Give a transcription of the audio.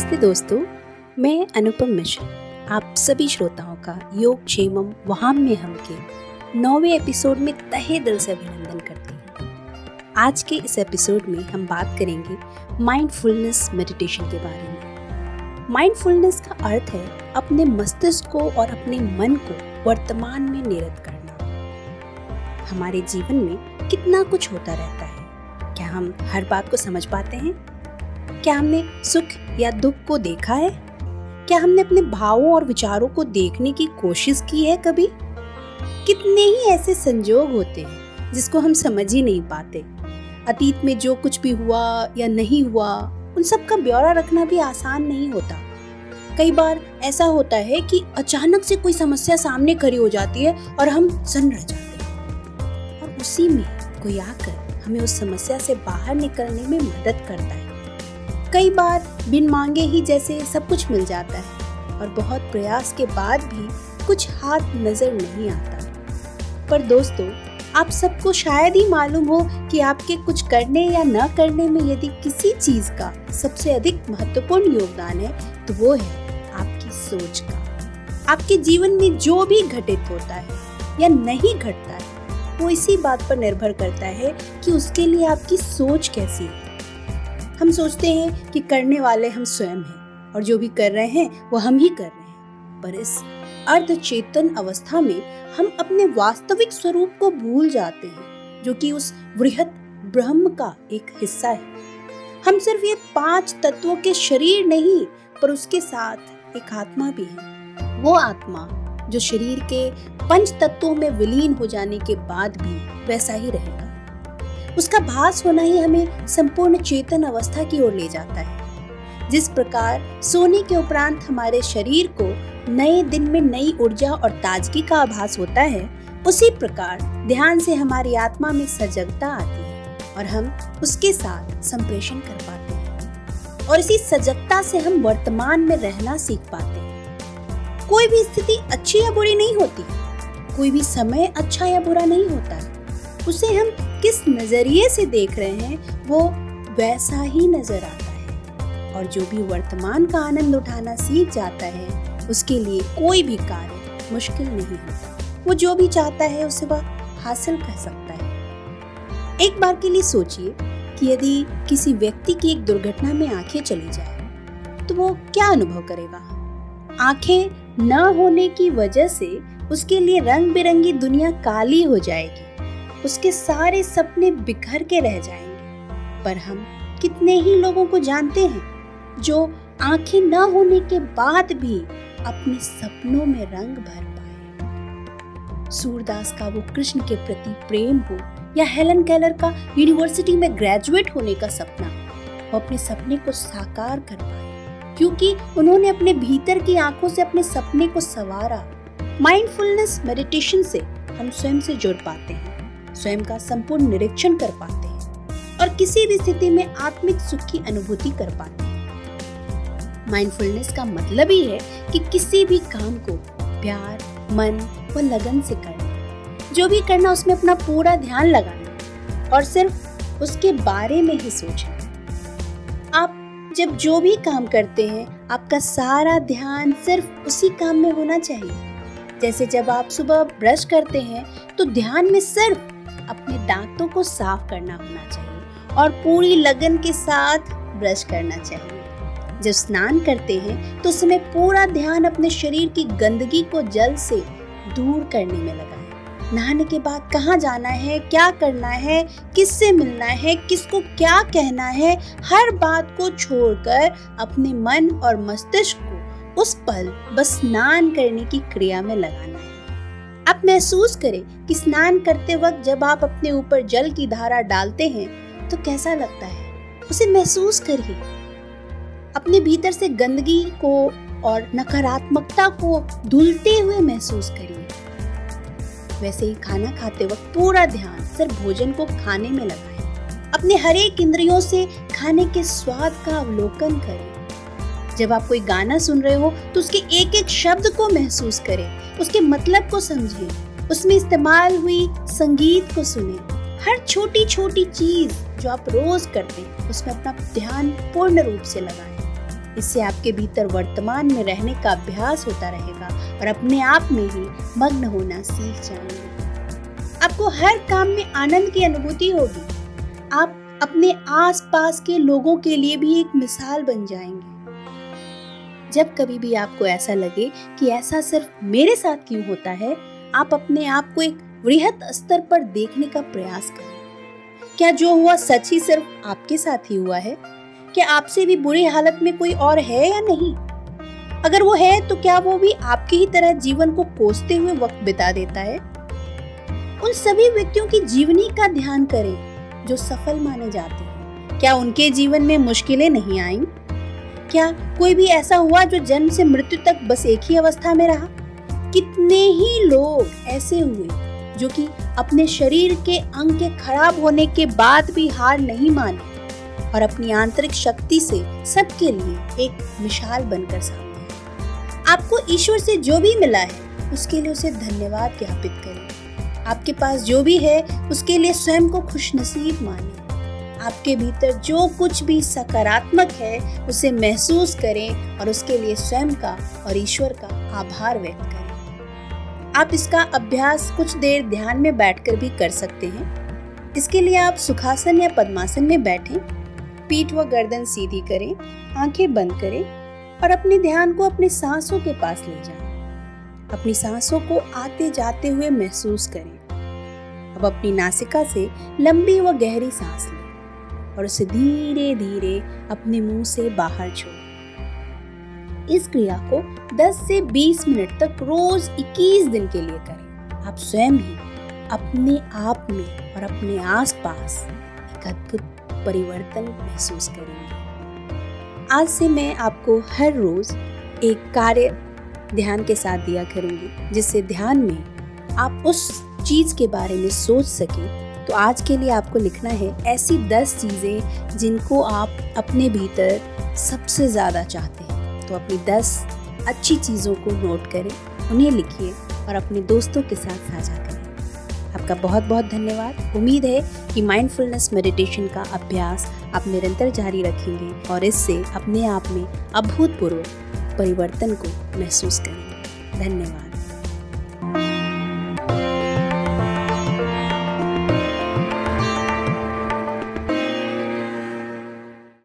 नमस्ते दोस्तों, मैं अनुपम मिश्र, आप सभी श्रोताओं का योग क्षेमम वहाँ में हम के नौवे एपिसोड में तहे दिल से अभिनंदन करते हैं। आज के इस एपिसोड में हम बात करेंगे माइंडफुलनेस मेडिटेशन के बारे में। माइंडफुलनेस का अर्थ है अपने मस्तिष्क को और अपने मन को वर्तमान में निरत करना। हमारे जीवन में कितना कुछ होता रहता है, क्या हम हर बात को समझ पाते हैं? क्या हमने सुख या दुख को देखा है? क्या हमने अपने भावों और विचारों को देखने की कोशिश की है कभी? कितने ही ऐसे संजोग होते हैं, जिसको हम समझ ही नहीं पाते। अतीत में जो कुछ भी हुआ या नहीं हुआ, उन सब का ब्यौरा रखना भी आसान नहीं होता। कई बार ऐसा होता है कि अचानक से कोई समस्या सामने खड़ी हो जाती है और हम सन रह जाते हैं। और उसी में कोई आकर हमें उस समस्या से बाहर निकलने में मदद करता है। कई बार बिन मांगे ही जैसे सब कुछ मिल जाता है और बहुत प्रयास के बाद भी कुछ हाथ नज़र नहीं आता। पर दोस्तों, आप सबको शायद ही मालूम हो कि आपके कुछ करने या न करने में यदि किसी चीज़ का सबसे अधिक महत्वपूर्ण योगदान है तो वो है आपकी सोच का। आपके जीवन में जो भी घटित होता है या नहीं घटता है, वो इसी बात पर निर्भर करता है कि उसके लिए आपकी सोच कैसी है। हम सोचते हैं कि करने वाले हम स्वयं हैं और जो भी कर रहे हैं वो हम ही कर रहे हैं। पर इस अर्ध चेतन अवस्था में हम अपने वास्तविक स्वरूप को भूल जाते हैं, जो कि उस वृहत ब्रह्म का एक हिस्सा है। हम सिर्फ़ ये पाँच तत्वों के शरीर नहीं, पर उसके साथ एक आत्मा भी है। वो आत्मा, जो शरीर के पंच तत्वों में विलीन हो जाने के बाद भी वैसा ही रहेगा। उसका भास होना ही हमें संपूर्ण चेतन अवस्था की ओर ले जाता है। जिस प्रकार सोने के उपरांत हमारे शरीर को नए दिन में नई ऊर्जा और ताजगी का आभास होता है, उसी प्रकार ध्यान से हमारी आत्मा में सजगता आती है और हम उसके साथ संप्रेषण कर पाते हैं। और इसी सजगता से हम वर्तमान में रहना सीख पाते हैं। कोई भी स्थिति अच्छी या बुरी नहीं होती। कोई भी समय अच्छा या बुरा नहीं होता। उसे हम किस नज़रिए से देख रहे हैं, वो वैसा ही नज़र आता है। और जो भी वर्तमान का आनंद उठाना सीख जाता है, उसके लिए कोई भी कार्य मुश्किल नहीं होता। वो जो भी चाहता है, उसे वह हासिल कर सकता है। एक बार के लिए सोचिए कि यदि किसी व्यक्ति की एक दुर्घटना में आँखें चली जाए तो वो क्या अनुभव करेगा आँखें न होने की वजह से उसके लिए रंग बिरंगी दुनिया काली हो जाएगी। उसके सारे सपने बिखर के रह जाएँगे। पर हम कितने ही लोगों को जानते हैं, जो आँखें न होने के बाद भी अपने सपनों में रंग भर पाए। सूरदास का वो कृष्ण के प्रति प्रेम हो, या हेलन केलर का यूनिवर्सिटी में ग्रेजुएट होने का सपना वो अपने सपने को साकार कर पाए, क्योंकि उन्होंने अपने भीतर की आँखों से अपने सपने को सवारा। माइंडफुलनेस मेडिटेशन से हम स्वयं से जुड़ पाते हैं। स्वयं का संपूर्ण निरीक्षण कर पाते हैं और किसी भी स्थिति में आत्मिक सुख की अनुभूति कर पाते हैं। माइंडफुलनेस का मतलब ही है कि किसी भी काम को प्यार, मन व लगन से करना, जो भी करना उसमें अपना पूरा ध्यान लगाना और सिर्फ़ उसके बारे में ही सोचना। आप जब जो भी काम करते हैं, आपका सारा ध्यान सिर्फ़ उसी काम में होना चाहिए। जैसे जब आप सुबह ब्रश करते हैं तो ध्यान में सिर्फ़ अपने दांतों को साफ़ करना होना चाहिए और पूरी लगन के साथ ब्रश करना चाहिए। जब स्नान करते हैं तो उसमें पूरा ध्यान अपने शरीर की गंदगी को जल से दूर करने में लगाएँ। नहाने के बाद कहाँ जाना है, क्या करना है, किससे मिलना है, किसको क्या कहना है, हर बात को छोड़कर अपने मन और मस्तिष्क को उस पल बस स्नान करने की क्रिया में लगाना है। आप महसूस करें कि स्नान करते वक्त जब आप अपने ऊपर जल की धारा डालते हैं तो कैसा लगता है? उसे महसूस करिए। अपने भीतर से गंदगी को और नकारात्मकता को धुलते हुए महसूस करिए। वैसे ही खाना खाते वक्त पूरा ध्यान सिर्फ़ भोजन को खाने में लगाएँ। अपने हर एक इंद्रियों से खाने के स्वाद का अवलोकन करें। जब आप कोई गाना सुन रहे हो तो उसके एक एक शब्द को महसूस करें, उसके मतलब को समझें, उसमें इस्तेमाल हुई संगीत को सुने। हर छोटी छोटी चीज़ जो आप रोज करते हैं, उसमें अपना ध्यान पूर्ण रूप से लगाएँ। इससे आपके भीतर वर्तमान में रहने का अभ्यास होता रहेगा और अपने आप में ही मग्न होना सीख जाएँगे। आपको हर काम में आनंद की अनुभूति होगी। आप अपने आसपास के लोगों के लिए भी एक मिसाल बन जाएँगे। जब कभी भी आपको ऐसा लगे कि ऐसा सिर्फ़ मेरे साथ क्यों होता है, आप अपने आप को एक वृहत स्तर पर देखने का प्रयास करें। क्या जो हुआ सच ही सिर्फ़ आपके साथ ही हुआ है? क्या आपसे भी बुरी हालत में कोई और है या नहीं? अगर वो है तो क्या वो भी आपकी ही तरह जीवन को कोसते हुए वक्त बिता देता है? उन सभी व्यक्तियों की जीवनी का ध्यान करें जो सफल माने जाते हैं। क्या उनके जीवन में मुश्किलें नहीं आई? क्या कोई भी ऐसा हुआ जो जन्म से मृत्यु तक बस एक ही अवस्था में रहा? कितने ही लोग ऐसे हुए जो कि अपने शरीर के अंग के खराब होने के बाद भी हार नहीं माने और अपनी आंतरिक शक्ति से सबके लिए एक मिसाल बनकर सामने आपको ईश्वर से जो भी मिला है, उसके लिए उसे धन्यवाद ज्ञापित करें। आपके पास जो भी है, उसके लिए स्वयं को खुशनसीब माने आपके भीतर जो कुछ भी सकारात्मक है, उसे महसूस करें और उसके लिए स्वयं का और ईश्वर का आभार व्यक्त करें। आप इसका अभ्यास कुछ देर ध्यान में बैठकर भी कर सकते हैं। इसके लिए आप सुखासन या पद्मासन में बैठें। पीठ व गर्दन सीधी करें, आँखें बंद करें और अपने ध्यान को अपने सांसों के पास ले जाएँ। अपनी सांसों को आते जाते हुए महसूस करें। अब अपनी नासिका से लंबी व गहरी सांस लें। और उसे धीरे धीरे अपने मुँह से बाहर छोड़ें। इस क्रिया को 10 से 20 मिनट तक रोज 21 दिन के लिए करें। आप स्वयं ही अपने आप में और अपने आसपास एक अद्भुत परिवर्तन महसूस करेंगे। आज से मैं आपको हर रोज एक कार्य ध्यान के साथ दिया करूँगी, जिससे ध्यान में आप उस चीज़ के बारे में सोच सकें तो आज के लिए आपको लिखना है ऐसी दस चीज़ें जिनको आप अपने भीतर सबसे ज़्यादा चाहते हैं। तो अपनी दस अच्छी चीज़ों को नोट करें, उन्हें लिखिए और अपने दोस्तों के साथ साझा करें। आपका बहुत बहुत धन्यवाद। उम्मीद है कि माइंडफुलनेस मेडिटेशन का अभ्यास आप निरंतर जारी रखेंगे और इससे अपने आप में अभूतपूर्व परिवर्तन को महसूस करेंगे। धन्यवाद।